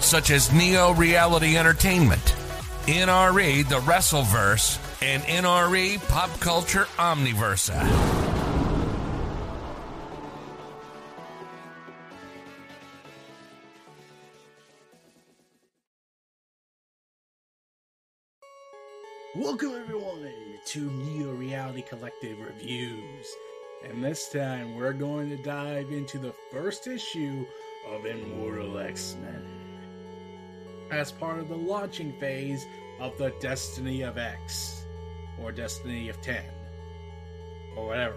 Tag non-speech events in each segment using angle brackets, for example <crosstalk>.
such as Neo Reality Entertainment, NRE The Wrestleverse, and NRE Pop Culture Omniversa. Welcome everyone to Neo Reality Collective Reviews. And this time we're going to dive into the first issue of Immortal X-Men. As part of the launching phase of the Destiny of X, or Destiny of 10, or whatever.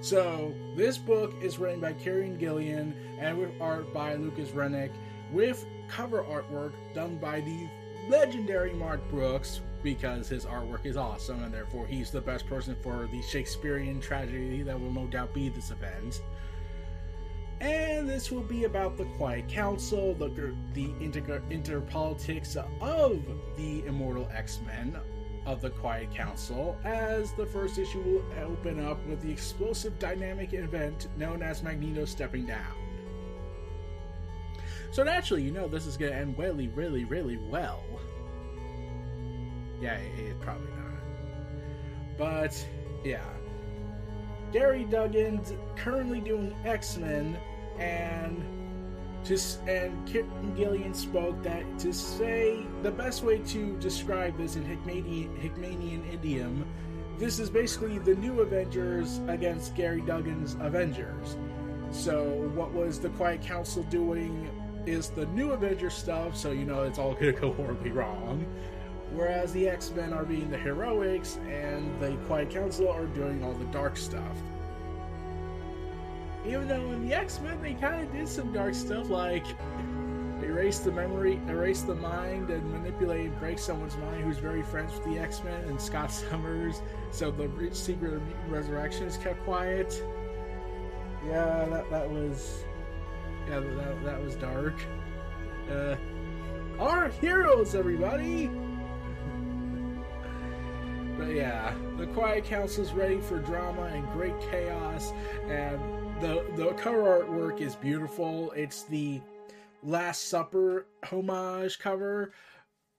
So, this book is written by Kieron Gillen and with art by Lucas Rennick, with cover artwork done by the legendary Mark Brooks, because his artwork is awesome and therefore he's the best person for the Shakespearean tragedy that will no doubt be this event. And this will be about the Quiet Council, the the inter, interpolitics of the Immortal X-Men of the Quiet Council, as the first issue will open up with the explosive dynamic event known as Magneto stepping down. So naturally, you know this is going to end really, really, really well. Yeah, it, it, probably not. But yeah, Gary Duggan's currently doing X Men, and just and Kit Gillen spoke that to say the best way to describe this in Hickmanian, Hickmanian idiom, this is basically the new Avengers against Gary Duggan's Avengers. So what was the Quiet Council doing is the new Avengers stuff, so you know it's all gonna <laughs> go horribly wrong whereas the X-Men are being the heroics and the Quiet Council are doing all the dark stuff. Even though in the X-Men they kind of did some dark stuff like erase the memory, erase the mind, and manipulate and break someone's mind who's very friends with the X-Men and Scott <laughs> Summers, so the secret of mutant resurrection is kept quiet. Yeah, that, that was yeah that, that was dark. Uh, our heroes, everybody! <laughs> But yeah, the Quiet Council is ready for drama and great chaos, and the the cover artwork is beautiful. It's the Last Supper homage cover,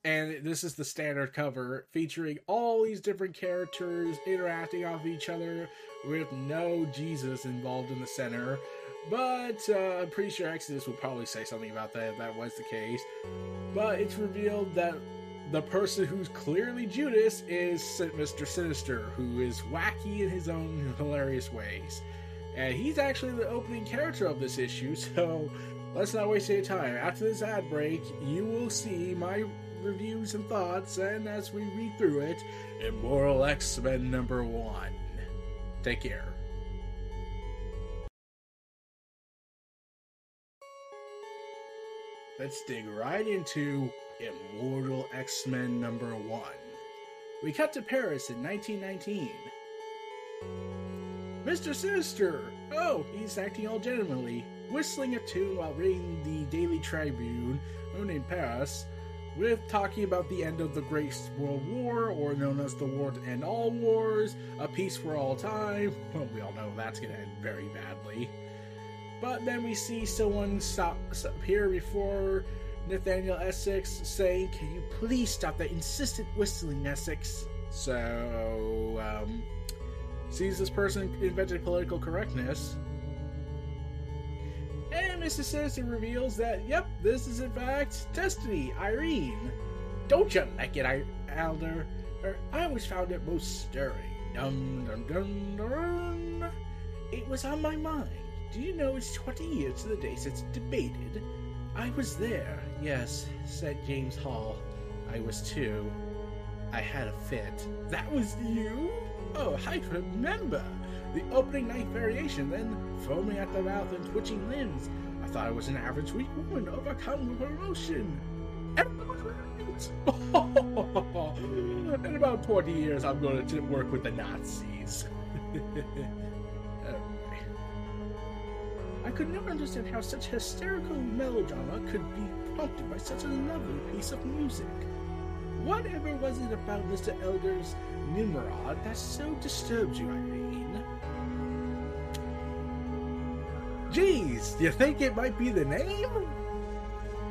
and this is the standard cover featuring all these different characters interacting off each other with no Jesus involved in the center. But uh, I'm pretty sure Exodus will probably say something about that if that was the case. But it's revealed that the person who's clearly Judas is Mr. Sinister, who is wacky in his own hilarious ways. And he's actually the opening character of this issue, <laughs> so let's not waste any time. After this ad break, you will see my reviews and thoughts, and as we read through it, Immortal X Men number one. Take care. Let's dig right into Immortal X Men number one. We cut to Paris in 1919. Mr. Sinister! Oh, he's acting all gentlemanly, whistling a tune while reading the Daily Tribune, known in Paris, with talking about the end of the Great World War, or known as the War to End All Wars, a peace for all time. Well, we all know that's to end very badly. But then we see someone stop, stop here before Nathaniel Essex saying, Can you please stop that insistent whistling, Essex? So, um, sees this person invented political correctness. And Mr. Sinister reveals that, yep, this is in fact Destiny, Irene. Don't you like it, I- Alder? Er, I always found it most stirring. Dum dum dum dum. It was on my mind. Do you know it's 20 years to the day since debated? I was there, yes, said James Hall. I was too. I had a fit. That was you? Oh, I remember. The opening night variation, then foaming at the mouth and twitching limbs. I thought I was an average weak woman overcome with emotion. <laughs> In about 20 years, I'm going to work with the Nazis. <laughs> Uh, I could never understand how such hysterical melodrama could be prompted by such a lovely piece of music. Whatever was it about Mr. Elgar's Nimrod that so disturbed you, Irene? Geez, do you think it might be the name?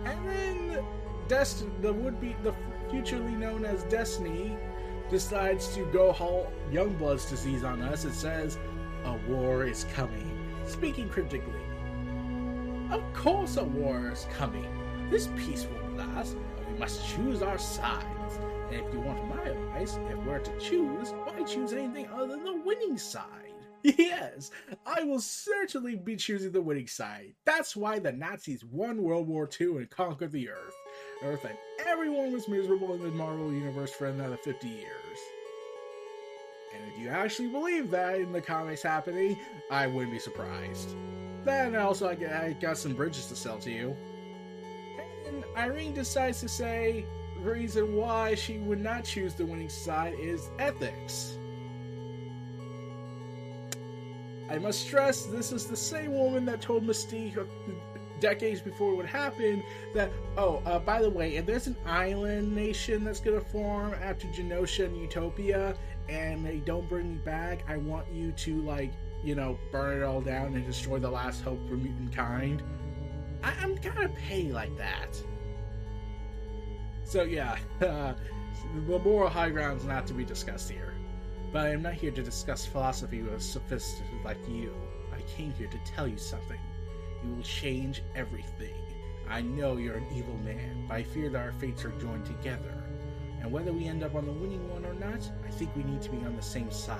And then Dest- the would-be the futurely known as Destiny decides to go haul Youngblood's disease on us. It says, "A war is coming." Speaking cryptically, of course a war is coming. This peace won't last, but we must choose our sides. If you want my advice, if we're to choose, why choose anything other than the winning side? <laughs> Yes, I will certainly be choosing the winning side. That's why the Nazis won World War II and conquered the Earth. Earth and everyone was miserable in the Marvel Universe for another 50 years. And if you actually believe that in the comics happening, I wouldn't be surprised. Then also, I got, some bridges to sell to you. And Irene decides to say reason why she would not choose the winning side is ethics. I must stress this is the same woman that told Mystique decades before it would happen that, oh, uh, by the way, if there's an island nation that's going to form after Genosha and Utopia and they don't bring me back, I want you to, like, you know, burn it all down and destroy the last hope for mutant kind. I- am kind of petty like that. So, yeah, <laughs> uh, the moral high ground is not to be discussed here. But I am not here to discuss philosophy with a sophist like you. I came here to tell you something. You will change everything. I know you're an evil man, but I fear that our fates are joined together. And whether we end up on the winning one or not, I think we need to be on the same side.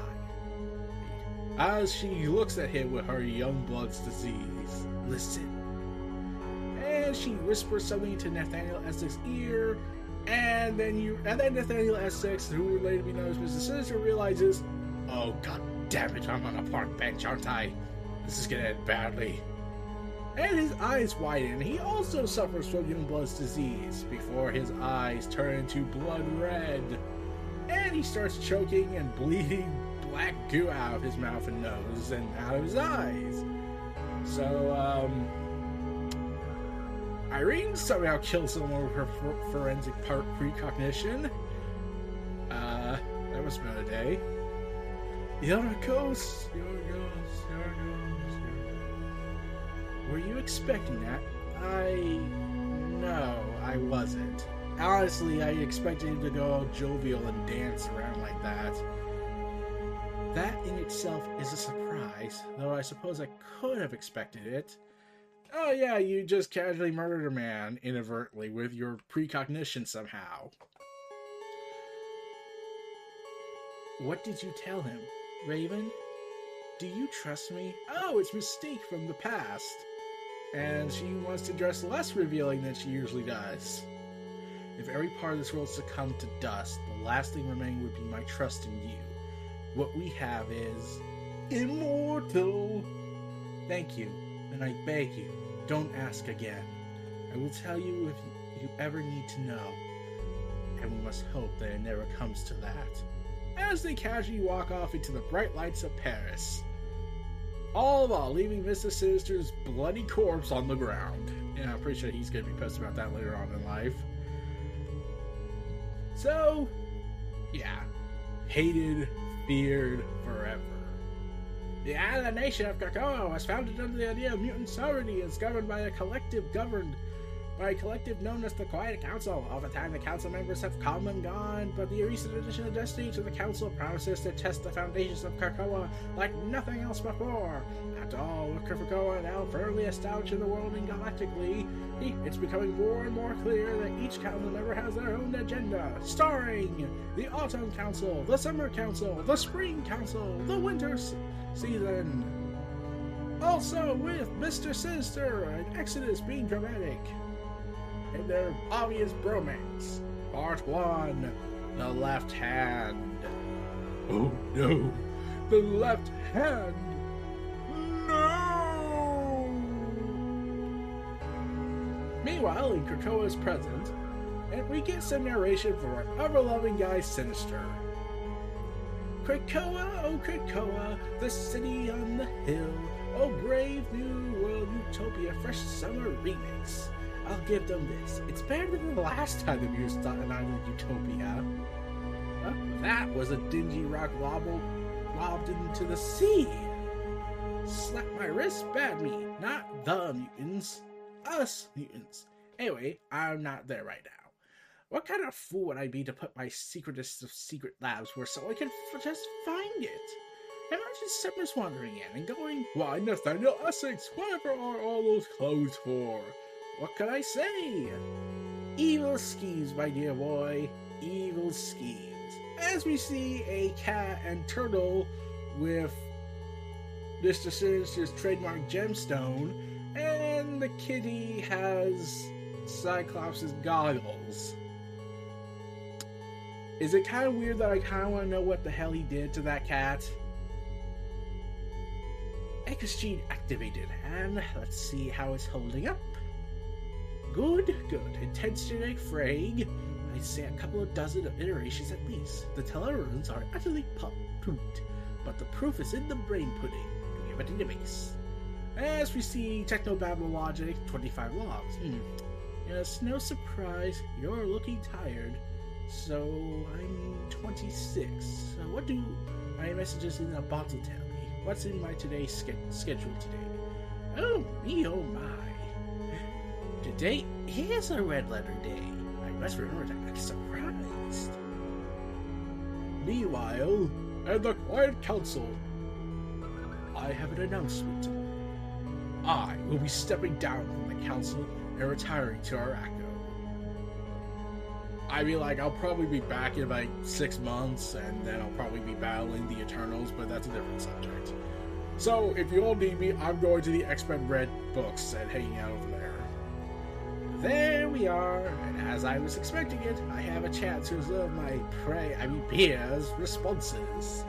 As she looks at him with her young blood's disease, listen. And she whispers something to Nathaniel Essex's ear, and then you, and then Nathaniel Essex, who would later be known as Mr. Sinister, realizes, "Oh god damn it, I'm on a park bench, aren't I? This is gonna end badly." And his eyes widen. He also suffers from Youngblood's disease before his eyes turn into blood red, and he starts choking and bleeding black goo out of his mouth and nose and out of his eyes. So, um, Irene somehow kills someone with her forensic part precognition. Uh, that must have been a day. You're you're a ghost, you're a ghost, you're a ghost. Were you expecting that? I. No, I wasn't. Honestly, I expected him to go all jovial and dance around like that. That in itself is a surprise, though I suppose I could have expected it oh yeah, you just casually murdered a man inadvertently with your precognition somehow. What did you tell him, Raven? Do you trust me? Oh, it's mistake from the past. And she wants to dress less revealing than she usually does. If every part of this world succumbed to dust, the last thing remaining would be my trust in you. What we have is immortal. Thank you, and I beg you, don't ask again. I will tell you if you ever need to know. And we must hope that it never comes to that. As they casually walk off into the bright lights of Paris. All while leaving Mr. Sinister's bloody corpse on the ground. Yeah, I'm pretty sure he's going to be pissed about that later on in life. So, yeah. Hated, feared forever. The island nation of Krakoa was founded under the idea of mutant sovereignty and is governed by a collective governed by a collective known as the Quiet Council. Over time, the council members have come and gone, but the recent addition of Destiny to the council promises to test the foundations of Krakoa like nothing else before. After all, with Krakoa now firmly established in the world and galactically, it's becoming more and more clear that each council member has their own agenda. Starring the Autumn Council, the Summer Council, the Spring Council, the Winter season. Also with Mr. Sinister and Exodus being dramatic and their obvious bromance. Part 1 The Left Hand. Oh no! The left hand! No! Meanwhile, in Krakoa's present, and we get some narration from our ever-loving guy Sinister. Krakoa, oh Krakoa, the city on the hill, oh brave new world utopia, fresh summer remix. I'll give them this. It's better than the last time the Muse thought an island utopia. That was a dingy rock wobble lobbed into the sea. Slap my wrist, bad me, not the mutants, us mutants. Anyway, I'm not there right now. What kind of fool would I be to put my secretest of secret labs where someone can f- just find it? Imagine Summers wandering in and going, Why, Nathaniel Essex, whatever are all those clothes for? What can I say? Evil schemes, my dear boy. Evil schemes. As we see a cat and turtle with Mr. Sinister's trademark gemstone, and the kitty has Cyclops' goggles. Is it kind of weird that I kind of want to know what the hell he did to that cat? X gene activated, and let's see how it's holding up. Good, good. Intense genetic frag. I'd say a couple of dozen of iterations at least. The Tellarans are utterly pooped, but the proof is in the brain pudding. We have a database? As we see Technobabble Logic, 25 logs. Hmm. Yes, no surprise, you're looking tired. So, I'm 26. So what do my messages in the bottle tell me? What's in my today's ske- schedule today? Oh, me, oh my. Today is a red letter day. I must remember to act surprised. Meanwhile, at the Quiet Council, I have an announcement. I will be stepping down from the council and retiring to Arakko. I mean, like, I'll probably be back in like six months, and then I'll probably be battling the Eternals, but that's a different subject. So, if you all need me, I'm going to the X Men Red books and hanging out over there. There we are, and as I was expecting it, I have a chance to observe my prey, I mean, peers' responses.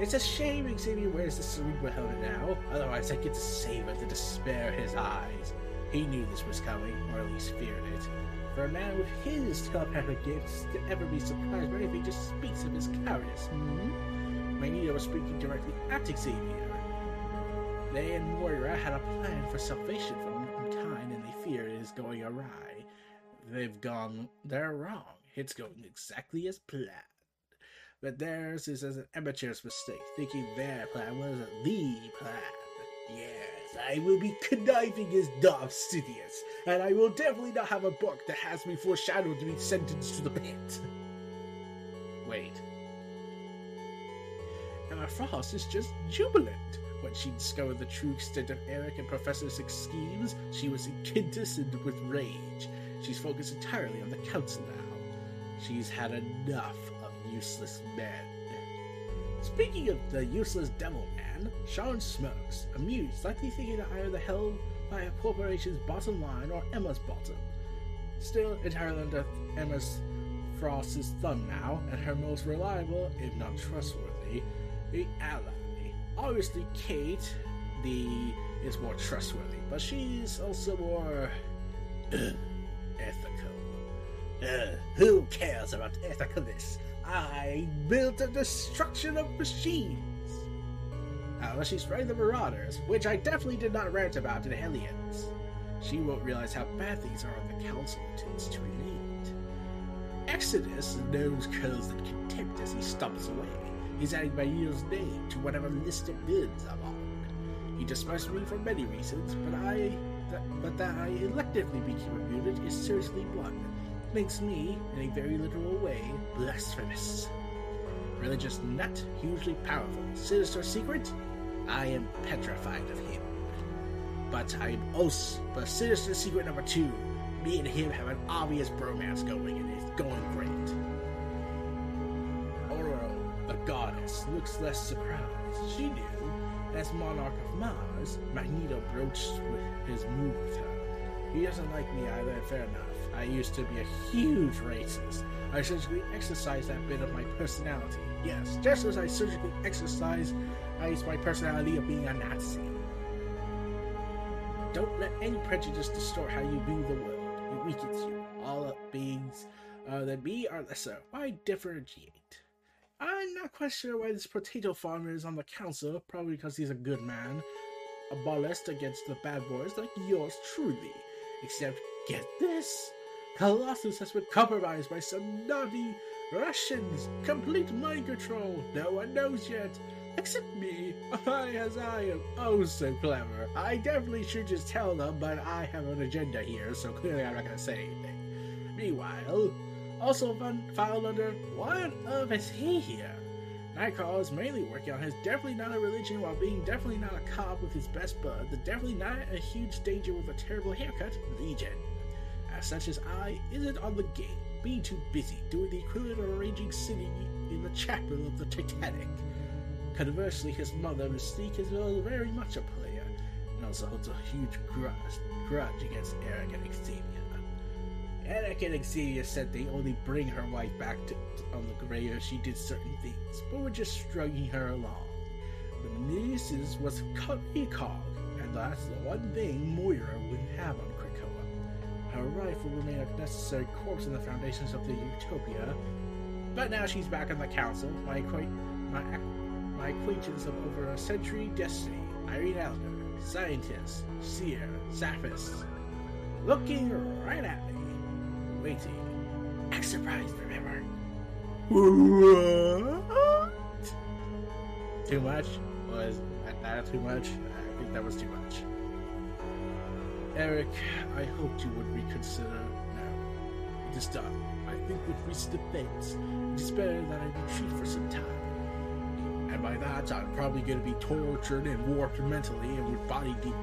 It's a shame Xavier wears the Cerebro helmet now, otherwise I get to savor the despair in his eyes. He knew this was coming, or at least feared it. For a man with his telepathic gifts to ever be surprised by anything just speaks of his cowardice. Hmm? Magneto was speaking directly at Xavier. They and Moira had a plan for salvation from mankind, and they fear it is going awry. They've gone, they're wrong. It's going exactly as planned. But theirs is as an amateur's mistake, thinking their plan was the plan. Yes, I will be conniving as Darth Sidious, and I will definitely not have a book that has me foreshadowed to be sentenced to the pit. Wait. Emma Frost is just jubilant. When she discovered the true extent of Eric and Professor X's schemes, she was incandescent with rage. She's focused entirely on the council now. She's had enough of useless men. Speaking of the useless devil man, Sean smokes, amused, likely thinking that either the hell by a corporation's bottom line or Emma's bottom. Still entirely under Emma's Frost's thumb now, and her most reliable, if not trustworthy, the ally. Obviously, Kate, the is more trustworthy, but she's also more <clears throat> ethical. Uh, who cares about ethicalness? I built a destruction of machines. Oh, However, she's fighting the Marauders, which I definitely did not rant about in Hellions. She won't realize how bad things are on the Council until it's too late. Exodus knows curls in contempt as he stumbles away. He's adding my year's name to whatever list of bids I'm on. He dismissed me for many reasons, but I, that, but that I electively became a mutant is seriously one. Makes me, in a very literal way, blasphemous. Religious nut, hugely powerful, sinister secret. I am petrified of him. But I'm also, but sinister secret number two. Me and him have an obvious bromance going, and it's going great. Oro, the goddess, looks less surprised. She knew, as monarch of Mars, Magneto broached with his move with her. He doesn't like me either, fair enough. I used to be a huge racist. I surgically exercised that bit of my personality. Yes, just as I surgically exercised my personality of being a Nazi. Don't let any prejudice distort how you view the world. It weakens you. All rather than me are lesser. Why differentiate? I'm not quite sure why this potato farmer is on the council, probably because he's a good man. A ballast against the bad boys like yours truly. Except, get this! Colossus has been compromised by some naughty Russians. Complete mind control. No one knows yet. Except me. I, as I am oh so clever. I definitely should just tell them, but I have an agenda here, so clearly I'm not going to say anything. Meanwhile, also fun filed under What of is he here? Nightcrawler is mainly working on his definitely not a religion while being definitely not a cop with his best bud, the definitely not a huge danger with a terrible haircut, Legion. Such as I isn't on the game, being too busy doing the equivalent of arranging sitting in the chapel of the Titanic. Conversely, his mother, Mystique, is very much a player, and also holds a huge grudge, grudge against Eric and Xavier. Eric and Xavier said they only bring her wife back to, to, on the grave if she did certain things, but were just struggling her along. The nieces was cog, and that's the one thing Moira wouldn't have on. Her wife would remain a necessary corpse in the foundations of the Utopia, but now she's back on the council. My, my my acquaintance of over a century destiny, Irene Elder, scientist, seer, Saphis, looking right at me, waiting. Act surprised, remember? What? Too much? Was that too much? I think that was too much. Eric, I hoped you would reconsider now. It is done. I think we've reached the. It is better that I retreat for some time and by that I'm probably going to be tortured and warped mentally and with body deep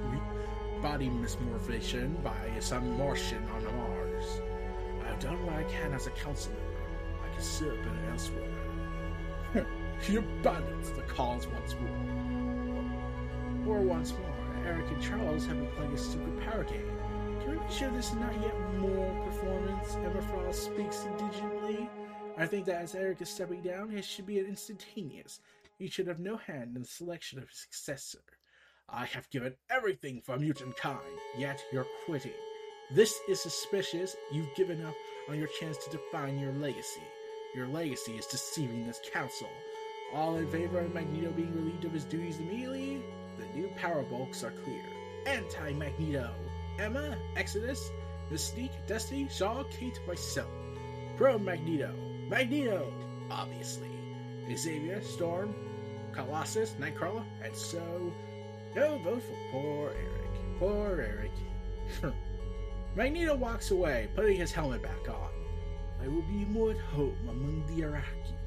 body mismorphation by some Martian on Mars. I've done what I can as a member. I can serve better elsewhere. <laughs> you bandits, the cause once more. Or once more, Eric and Charles have been playing a stupid power game. Can we be sure this is not yet more performance? Everfrost speaks indigently. I think that as Eric is stepping down, it should be an instantaneous he should have no hand in the selection of his successor. I have given everything for mutant kind, yet you're quitting. This is suspicious. You've given up on your chance to define your legacy. Your legacy is deceiving this council. All in favor of Magneto being relieved of his duties immediately? The new power bulks are clear. Anti Magneto. Emma, Exodus, Mystique, Destiny, Shaw, Kate, myself. Pro Magneto. Magneto, obviously. Xavier, Storm, Colossus, Nightcrawler, and so no vote for poor Eric. Poor Eric. <laughs> Magneto walks away, putting his helmet back on. I will be more at home among the Arakkii.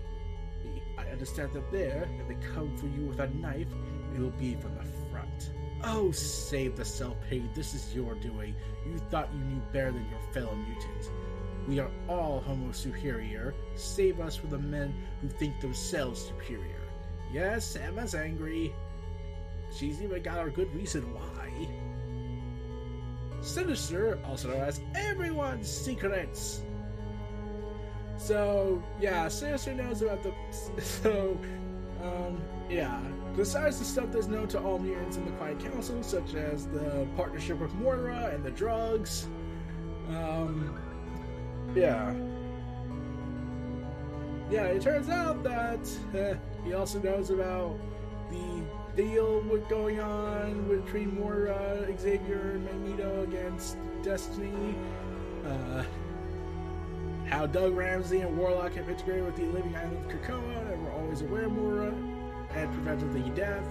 Understand that there, if they come for you with a knife, it will be from the front. Oh, save the self-pity. This is your doing. You thought you knew better than your fellow mutants. We are all homo superior. Save us from the men who think themselves superior. Yes, Emma's angry. She's even got a good reason why. Sinister also has everyone's secrets. So, yeah, Sinister knows about the. <laughs> So, um, yeah. Besides the stuff that's known to all mutants in the Quiet Council, such as the partnership with Moira and the drugs, um, yeah. Yeah, it turns out that uh, he also knows about the deal with going on between Moira, Xavier, and Magneto against Destiny. Uh, how Doug Ramsey and Warlock have integrated with the living island of Krakoa and were always aware of Moira and prevented the death.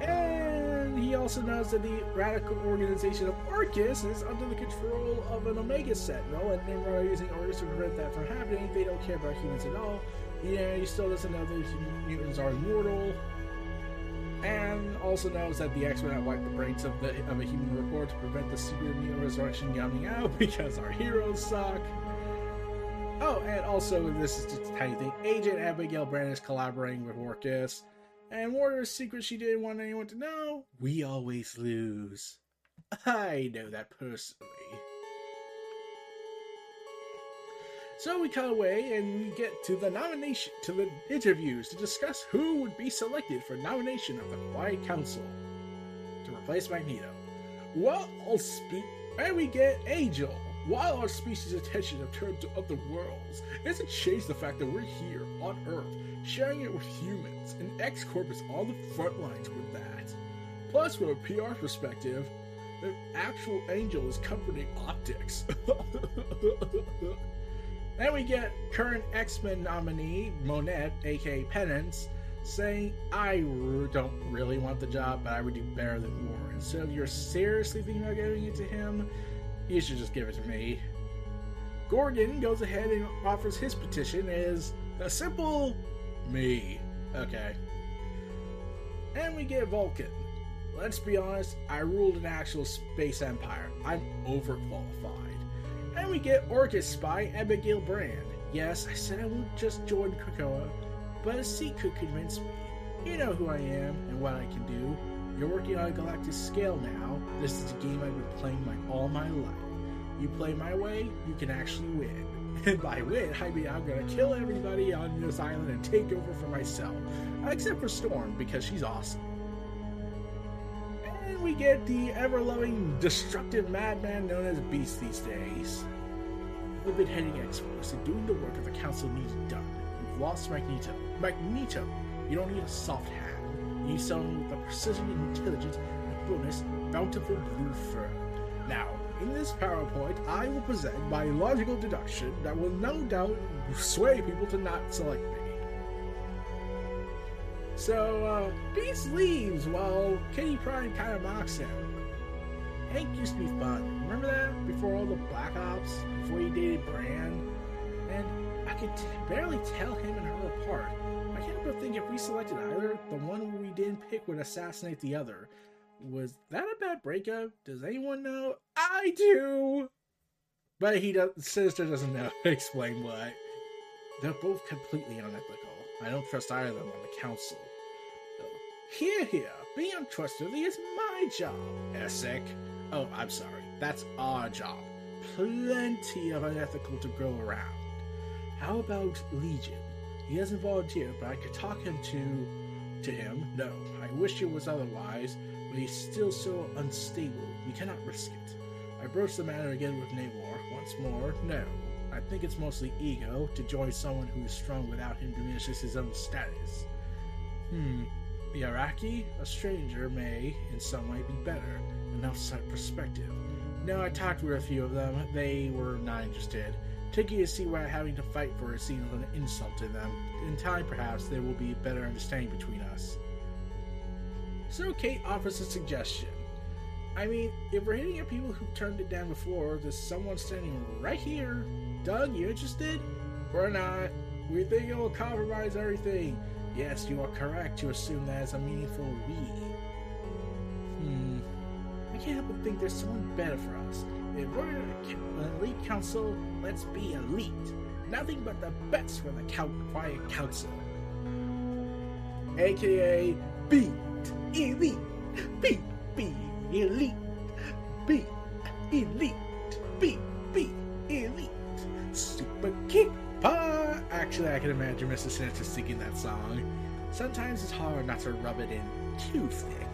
And he also knows that the radical organization of Orchis is under the control of an Omega Sentinel, and Nimrod are using orders to prevent that from happening. They don't care about humans at all. Yeah, he still doesn't know that mutants are immortal. And also knows that the X-Men have wiped the brains of, the, of a human report to prevent the super mutant resurrection coming out <laughs> because our heroes suck. Oh, and also, this is just a tiny thing, Agent Abigail Brand is collaborating with Orchis. And Warrior's secret she didn't want anyone to know, we always lose. I know that personally. So we cut away and we get to the nomination, to the interviews to discuss who would be selected for nomination of the Quiet Council to replace Magneto. Well, I'll speak, and we get Angel, While our species' attention have turned to other worlds, it doesn't change the fact that we're here on Earth, sharing it with humans, and X Corp is on the front lines with that. Plus, from a PR perspective, the actual angel is comforting optics. <laughs> then we get current X Men nominee, Monette, aka Penance, saying, I don't really want the job, but I would do better than Warren. So if you're seriously thinking about giving it to him, you should just give it to me. Gorgon goes ahead and offers his petition as a simple me. Okay. And we get Vulcan. Let's be honest, I ruled an actual space empire. I'm overqualified. And we get Orchis spy Abigail Brand. Yes, I said I won't just join Krakoa, but a seat could convince me. You know who I am and what I can do. You're working on a galactic scale now. This is a game I've been playing my all my life. You play my way, you can actually win. <laughs> And by win, I mean I'm gonna kill everybody on this island and take over for myself. Except for Storm, because she's awesome. And we get the ever-loving, destructive madman known as Beast these days. We've been heading X-Force and doing the work that the Council needs done. We've lost Magneto. Magneto! You don't need a soft hand. Need someone with a precision and intelligence and a bonus, bountiful blue fur. Now, in this PowerPoint, I will present my logical deduction that will no doubt sway people to not select me. So, uh, Beast leaves while Kitty Pryde kind of mocks him. Hank used to be fun. Remember that? Before all the Black Ops, before he dated Brand? And I could t- barely tell him and her apart. Think if we selected either, the one we didn't pick would assassinate the other. Was that a bad breakup? Does anyone know? I do! But he does, Sinister doesn't know. Explain what. They're both completely unethical. I don't trust either of them on the council. Here, here, being untrustworthy is my job, Essex. Oh, I'm sorry. That's our job. Plenty of unethical to go around. How about Legion? He hasn't volunteered, but I could talk him to to him. No, I wish it was otherwise, but he's still so unstable. We cannot risk it. I broached the matter again with Namor. Once more, no. I think it's mostly ego to join someone who is strong without him diminishes his own status. Hmm. The Arakkii, a stranger, may, in some way, be better. An outside perspective. No, I talked with a few of them. They were not interested. Taking see why having to fight for it seems an insult to them. In time, perhaps, there will be a better understanding between us. So Kate offers a suggestion. I mean, if we're hitting at people who turned it down before, there's someone standing right here. Doug, you interested? We're not. We think it will compromise everything. Yes, you are correct to assume that is a meaningful we. Hmm. I can't help but think there's someone better for us. If we're elite council, let's be elite. Nothing but the best for the Count Quiet Council. AKA Beat Elite. Beat Beat Elite. Beat Elite. Beat Beat Elite. Super Kick! Actually, I can imagine Mr. Sinister singing that song. Sometimes it's hard not to rub it in too thick.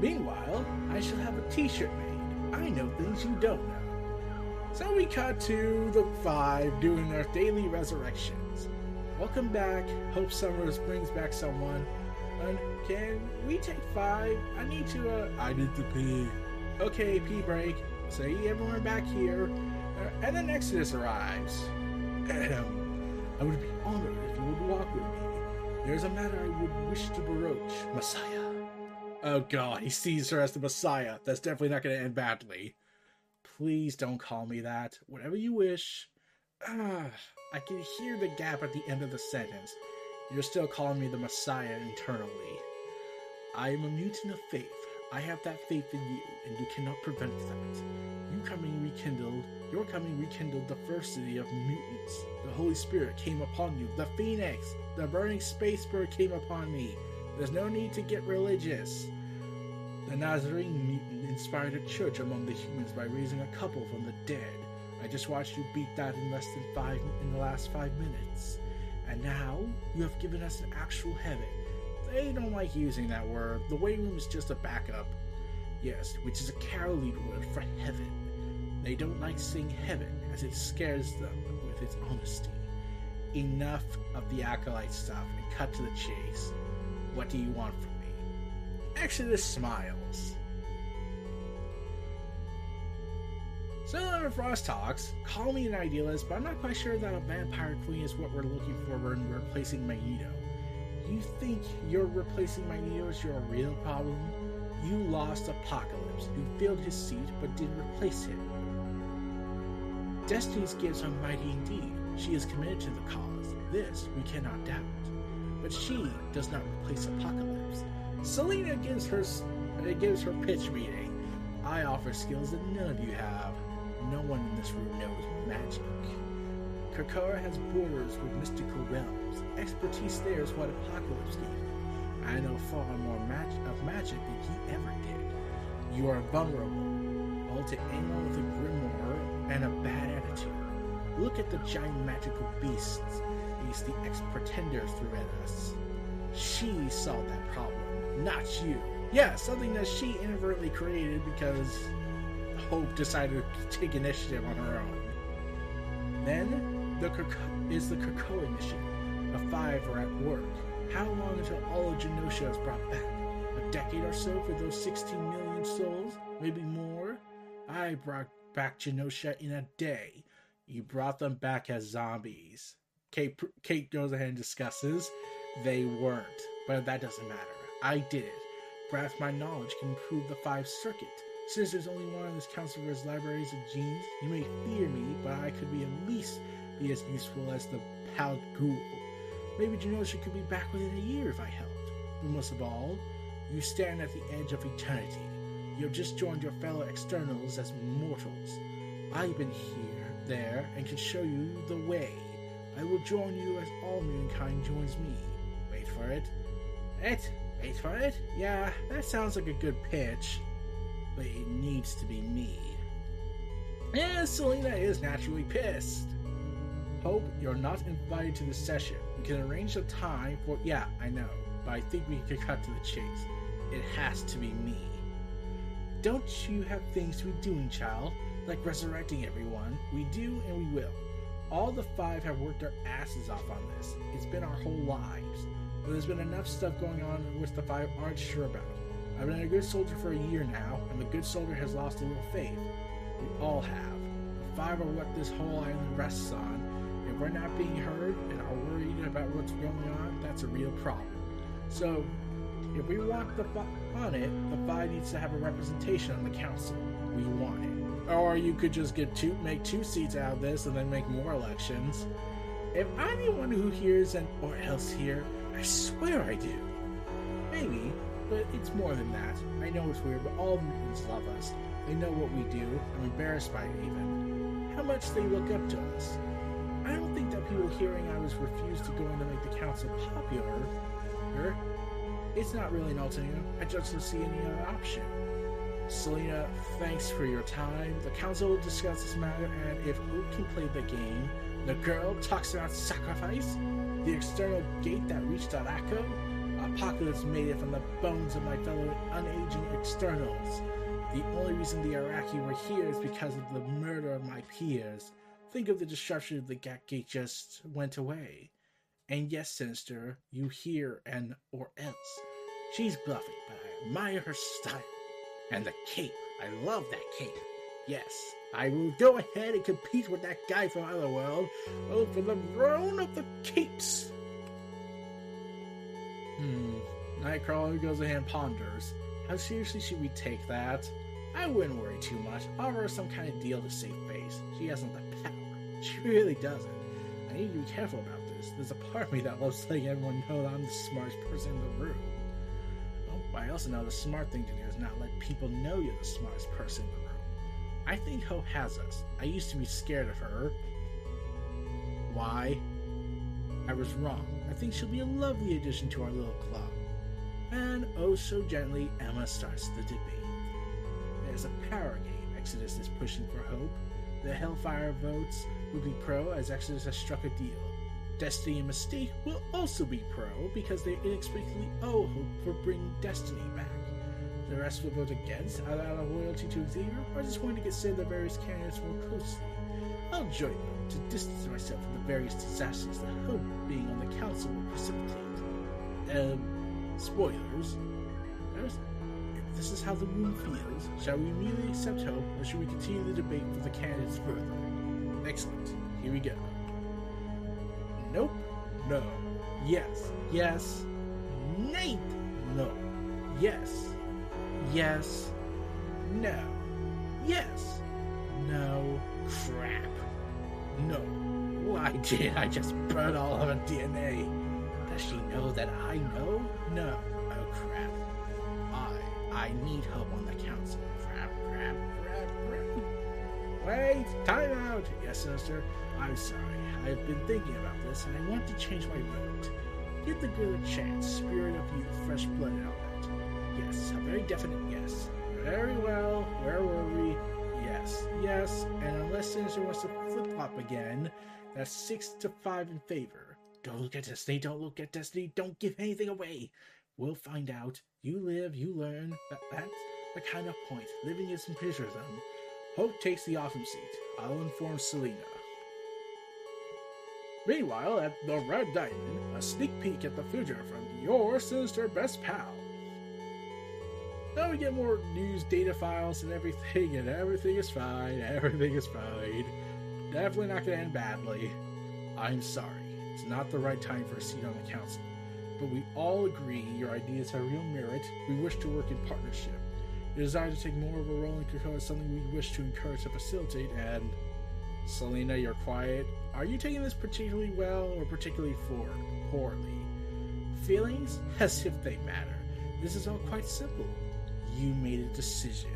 Meanwhile, I shall have a t-shirt made. I know things you don't know. So we cut to the five doing their daily resurrections. Welcome back. Hope Summers brings back someone. And can we take five? I need to, uh, I need to pee. Okay, pee break. See everyone back here. Uh, and then Exodus arrives. Ahem. I would be honored if you would walk with me. There's a matter I would wish to broach, Messiah. Oh god, he sees her as the Messiah. That's definitely not going to end badly. Please don't call me that. Whatever you wish. Ah, I can hear the gap at the end of the sentence. You're still calling me the Messiah internally. I am a mutant of faith. I have that faith in you, and you cannot prevent that. You coming rekindled, your coming rekindled the first city of mutants. The Holy Spirit came upon you. The Phoenix, the burning space bird came upon me. There's no need to get religious. The Nazarene mutant inspired a church among the humans by raising a couple from the dead. I just watched you beat that in less than five in the last five minutes. And now you have given us an actual heaven. They don't like using that word. The waiting room is just a backup. Yes, which is a Krakoan word for heaven. They don't like seeing heaven as it scares them with its honesty. Enough of the acolyte stuff and cut to the chase. What do you want from me? Exodus smiles. So Frost talks. Call me an idealist, but I'm not quite sure that a vampire queen is what we're looking for when replacing Magneto. You think you're replacing Magneto is your real problem? You lost Apocalypse, who filled his seat but didn't replace him. Destiny's gifts are mighty indeed. She is committed to the cause. This we cannot doubt. But she does not replace Apocalypse. Selena gives her uh, gives her pitch meeting. I offer skills that none of you have. No one in this room knows magic. Krakoa has borders with mystical realms. Expertise there is what Apocalypse gave. I know far more mag- of magic than he ever did. You are vulnerable. All to anyone with a grimoire and a bad attitude. Look at the giant magical beasts the ex-pretenders threw at us. She solved that problem, not you. Yeah, something that she inadvertently created because Hope decided to take initiative on her own. Then the Krakoa is the Krakoa initiative. The five are at work. How long until all of Genosha is brought back? A decade or so for those 16 million souls? Maybe more? I brought back Genosha in a day. You brought them back as zombies. Kate, Kate goes ahead and discusses. They weren't, but that doesn't matter. I did it. Perhaps my knowledge can improve the Five Circuit. Since there's only one in this councilor's libraries of genes, you may fear me, but I could be at least be as useful as the Pal Ghoul. Maybe Genosha could be back within a year if I helped. But most of all, you stand at the edge of eternity. You have just joined your fellow externals as mortals. I've been here, there, and can show you the way. I will join you as all mankind joins me. Wait for it. It? Wait for it? Yeah, that sounds like a good pitch. But it needs to be me. And Selina is naturally pissed. Hope you're not invited to the session. We can arrange a time for. Yeah, I know, but I think we could cut to the chase. It has to be me. Don't you have things to be doing, child? Like resurrecting everyone? We do and we will. All the five have worked their asses off on this. It's been our whole lives. But there's been enough stuff going on which the five aren't sure about. I've been a good soldier for a year now, and the good soldier has lost a little faith. We all have. The five are what this whole island rests on. If we're not being heard and are worried about what's going on, that's a real problem. So, if we want the fi- on it, the five needs to have a representation on the council. We want it. Or you could just get two, make two seats out of this, and then make more elections. If I'm the one who hears and or else here, I swear I do. Maybe, but it's more than that. I know it's weird, but all mutants love us. They know what we do. I'm embarrassed by it even. How much they look up to us. I don't think that people hearing I was refused to go in to make the council popular. It's not really an alternative. I just don't see any other option. Selena, thanks for your time. The council will discuss this matter, and if Hope can play the game, the girl talks about sacrifice, the external gate that reached Arakko, Apocalypse made it from the bones of my fellow unaging externals. The only reason the Arakkii were here is because of the murder of my peers. Think of the destruction of the Gat Gate just went away. And yes, Sinister, you hear and or else. She's bluffing, but I admire her style. And the cape. I love that cape. Yes, I will go ahead and compete with that guy from Otherworld. Oh, for the throne of the capes. Hmm. Nightcrawler goes ahead and ponders. How seriously should we take that? I wouldn't worry too much. Offer her some kind of deal to save face. She hasn't the power. She really doesn't. I need to be careful about this. There's a part of me that loves letting everyone know that I'm the smartest person in the room. I also know the smart thing to do is not let people know you're the smartest person in the room. I think Hope has us. I used to be scared of her. Why? I was wrong. I think she'll be a lovely addition to our little club. And oh so gently, Emma starts the debate. There's a power game Exodus is pushing for Hope. The Hellfire votes will be pro as Exodus has struck a deal. Destiny and Mystique will also be pro because they inexplicably owe Hope for bringing Destiny back. The rest will vote against out of loyalty to Xavier, or just wanting to consider the various candidates more closely. I'll join them to distance myself from the various disasters that hope being on the council will precipitate. Um, spoilers. If this is how the room feels, shall we immediately accept hope, or should we continue the debate for the candidates further? Excellent. Here we go. Nope. No. Yes. Yes. Nate. No. Yes. Yes. No. Yes. No. Crap. No. Why <laughs> did I just burn all of her DNA? Does she know that I know? No. Oh crap. I I need help on the council. Wait, time out! Yes, sister. I'm sorry. I've been thinking about this and I want to change my vote. Give the girl a chance. Spirit of youth, fresh blood element. Yes, a very definite yes. Very well. Where were we? Yes, yes. And unless Sinister wants to flip flop again, that's six to five in favor. Don't look at Destiny. Don't look at Destiny. Don't give anything away. We'll find out. You live, you learn. That, that's the kind of point. Living is imprisonment. Hope takes the awesome seat. I'll inform Selena. Meanwhile, at the Red Diamond, a sneak peek at the future from your sinister best pal. Now we get more news, data files, and everything, and everything is fine. Everything is fine. Definitely not to end badly. I'm sorry. It's not the right time for a seat on the council. But we all agree your ideas have real merit. We wish to work in partnership. Desire to take more of a role in Krakoa is something we wish to encourage and facilitate, and Selena, you're quiet. Are you taking this particularly well or particularly for poorly? Feelings? <laughs> As if they matter. This is all quite simple. You made a decision.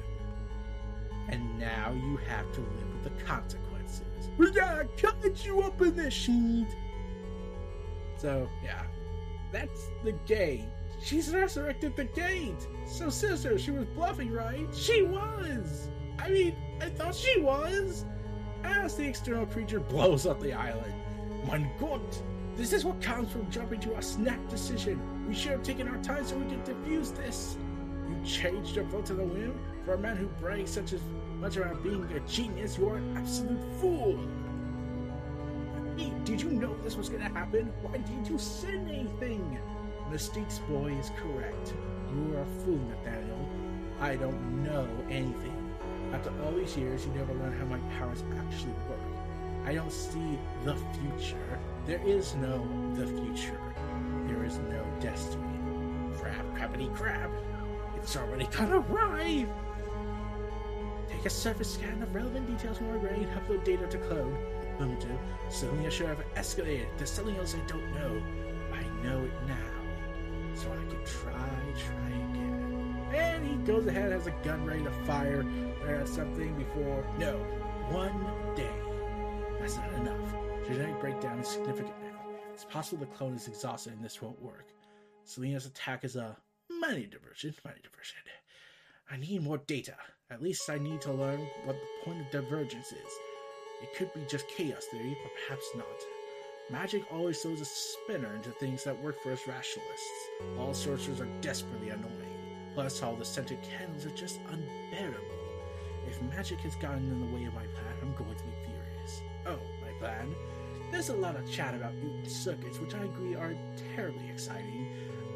And now you have to live with the consequences. We gotta cut you up in this sheet! So, yeah. That's the gate. She's resurrected the gate! So, sister, she was bluffing, right? She was! I mean, I thought she was! as the external creature blows up the island. Mein Gott! This is what comes from jumping to a snap decision. We should have taken our time so we could defuse this. You changed your vote to the whim? For a man who brags such as much about being a genius, you are an absolute fool. Did you know this was gonna happen? Why didn't you send anything? Mystique's boy is correct. You are a fool, Nathaniel. I don't know anything. After all these years, you never learn how my powers actually work. I don't see the future. There is no the future. There is no destiny. Crap, crappity crap. It's already gonna arrive. Take a surface scan of relevant details from our brain, upload data to cloud. Limited. Suddenly should have escalated. There's something else I don't know. I know it now. So I can try, try again. And he goes ahead, has a gun ready to fire at something before. No, one day. That's not enough. Genetic breakdown is significant now. It's possible the clone is exhausted and this won't work. Selena's attack is a money diversion. Money diversion. I need more data. At least I need to learn what the point of divergence is. It could be just chaos theory, perhaps not. Magic always throws a spinner into things that work for us rationalists. All sorcerers are desperately annoying. Plus, all the scented candles are just unbearable. If magic has gotten in the way of my plan, I'm going to be furious. Oh, my plan? There's a lot of chat about mutant circuits, which I agree are terribly exciting.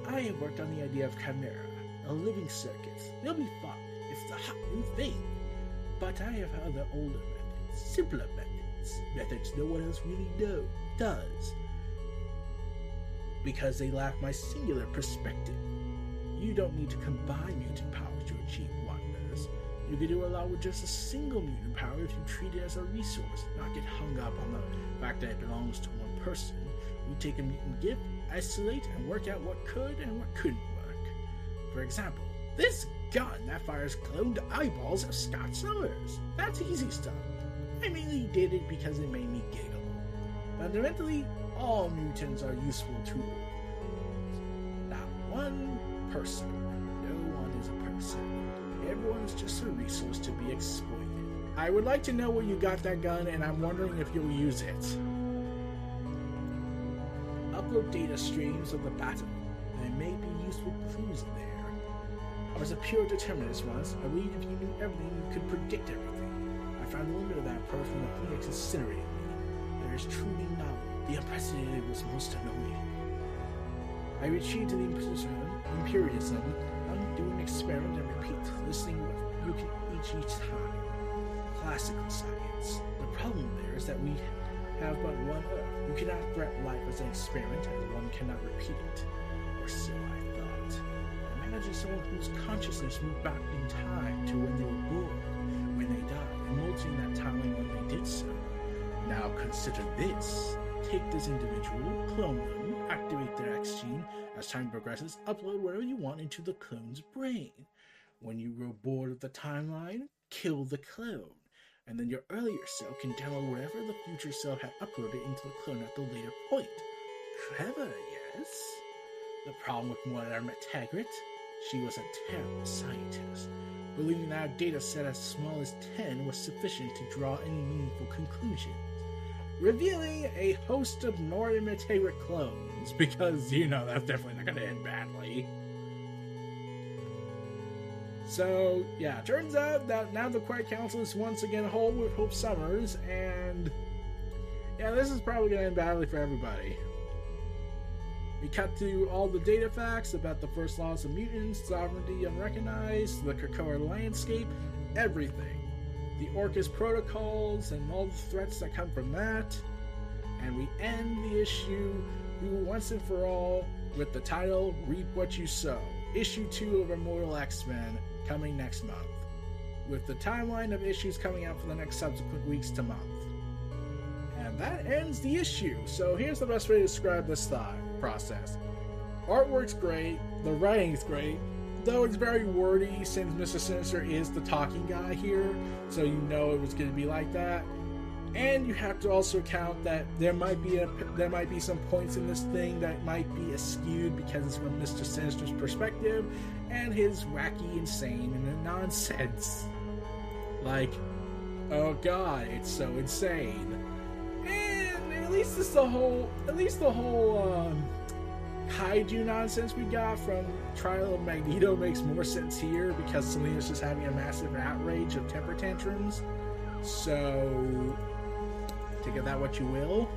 I have worked on the idea of Chimera, a living circuit. They'll be fun. It's the hot new thing. But I have other older methods, simpler methods, methods no one else really know, does. Because they lack my singular perspective. You don't need to combine mutant powers to achieve wonders. You can do a lot with just a single mutant power if you treat it as a resource, not get hung up on the fact that it belongs to one person. You take a mutant gift, isolate, and work out what could and what couldn't work. For example, this gun that fires cloned eyeballs of Scott Summers. That's easy stuff. I mainly did it because it made me giggle. Fundamentally, all mutants are useful tools. Not one person. No one is a person. Everyone is just a resource to be exploited. I would like to know where you got that gun, and I'm wondering if you'll use it. Upload data streams of the battle. There may be useful clues in there. I was a pure determinist once. I believed if you knew everything, you could predict everything. I of that approach when the Phoenix incinerated me. There is truly novel. The unprecedented was most annoying. I retreated to the empiricism, Empiricism undo an experiment and repeat, listening what you can each each time. Classical science. The problem there is that we have but one Earth. You cannot threat life as an experiment, and one cannot repeat it. Or so I thought. Imagine someone whose consciousness moved back in time to when they were born, multiplying that timeline when they did so. Now consider this. Take this individual, clone them, activate their X gene. As time progresses, upload whatever you want into the clone's brain. When you grow bored of the timeline, kill the clone and then your earlier self can download whatever the future self had uploaded into the clone at the later point. Clever, yes? The problem with Moira MacTaggert, she was a terrible scientist, believing that a data set as small as 10 was sufficient to draw any meaningful conclusions. Revealing a host of MacTaggert clones, because, you know, that's definitely not going to end badly. So, yeah, turns out that now the Quiet Council is once again whole with Hope Summers, and yeah, this is probably going to end badly for everybody. We cut to all the data facts about the first laws of mutants, sovereignty unrecognized, the Krakoa landscape, everything. The Orchis protocols and all the threats that come from that. And we end the issue once and for all with the title Reap What You Sow, issue 2 of Immortal X Men, coming next month, with the timeline of issues coming out for the next subsequent weeks to month. And that ends the issue. So here's the best way to describe this thought process. Artwork's great, the writing's great, though it's very wordy since Mr. Sinister is the talking guy here, so you know it was going to be like that. And you have to also count that there might be a there might be some points in this thing that might be askewed because it's from Mr. Sinister's perspective, and his wacky, insane, and nonsense. Like, oh god, it's so insane. At least the whole, at least the whole um, kaiju nonsense we got from Trial of Magneto makes more sense here because Selina's just having a massive outrage of temper tantrums. So, take of that what you will.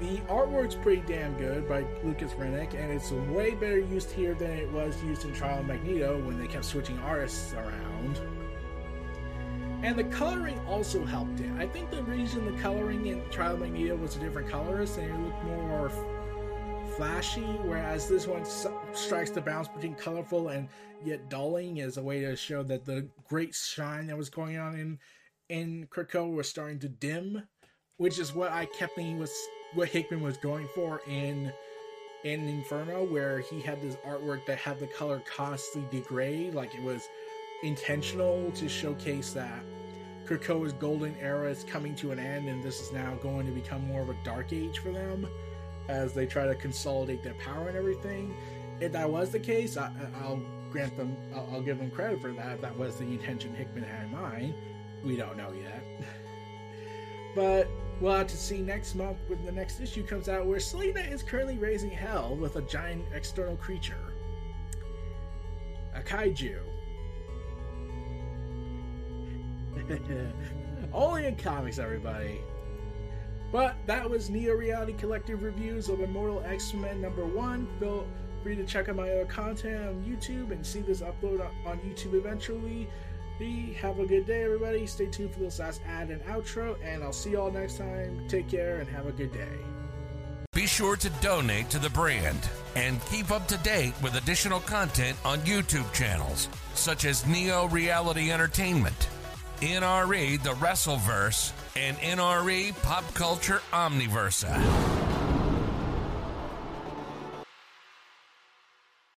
The artwork's pretty damn good by Lucas Werneck, and it's way better used here than it was used in Trial of Magneto when they kept switching artists around. And the coloring also helped it. I think the reason the coloring in Trial of Magneto was a different colorist and it looked more flashy, whereas this one strikes the balance between colorful and yet dulling as a way to show that the great shine that was going on in in Krakoa was starting to dim, which is what I kept thinking was what Hickman was going for in in Inferno, where he had this artwork that had the color constantly degrade, like it was intentional to showcase that Krakoa's golden era is coming to an end, and this is now going to become more of a dark age for them as they try to consolidate their power and everything. If that was the case, I, will grant them, I'll, I'll give them credit for that. That was the intention Hickman had in mind. We don't know yet. <laughs> but We'll have to see next month when the next issue comes out, where Selina is currently raising hell with a giant external creature. A kaiju. <laughs> Only in comics, everybody. But that was Neo Reality Collective Reviews of Immortal X Men number one. Feel free to check out my other content on YouTube and see this upload on YouTube eventually. Have a good day, everybody. Stay tuned for this last ad and outro, and I'll see y'all next time. Take care and have a good day. Be sure to donate to the brand and keep up to date with additional content on YouTube channels such as Neo Reality Entertainment, NRE The Wrestleverse, and NRE Pop Culture Omniversa.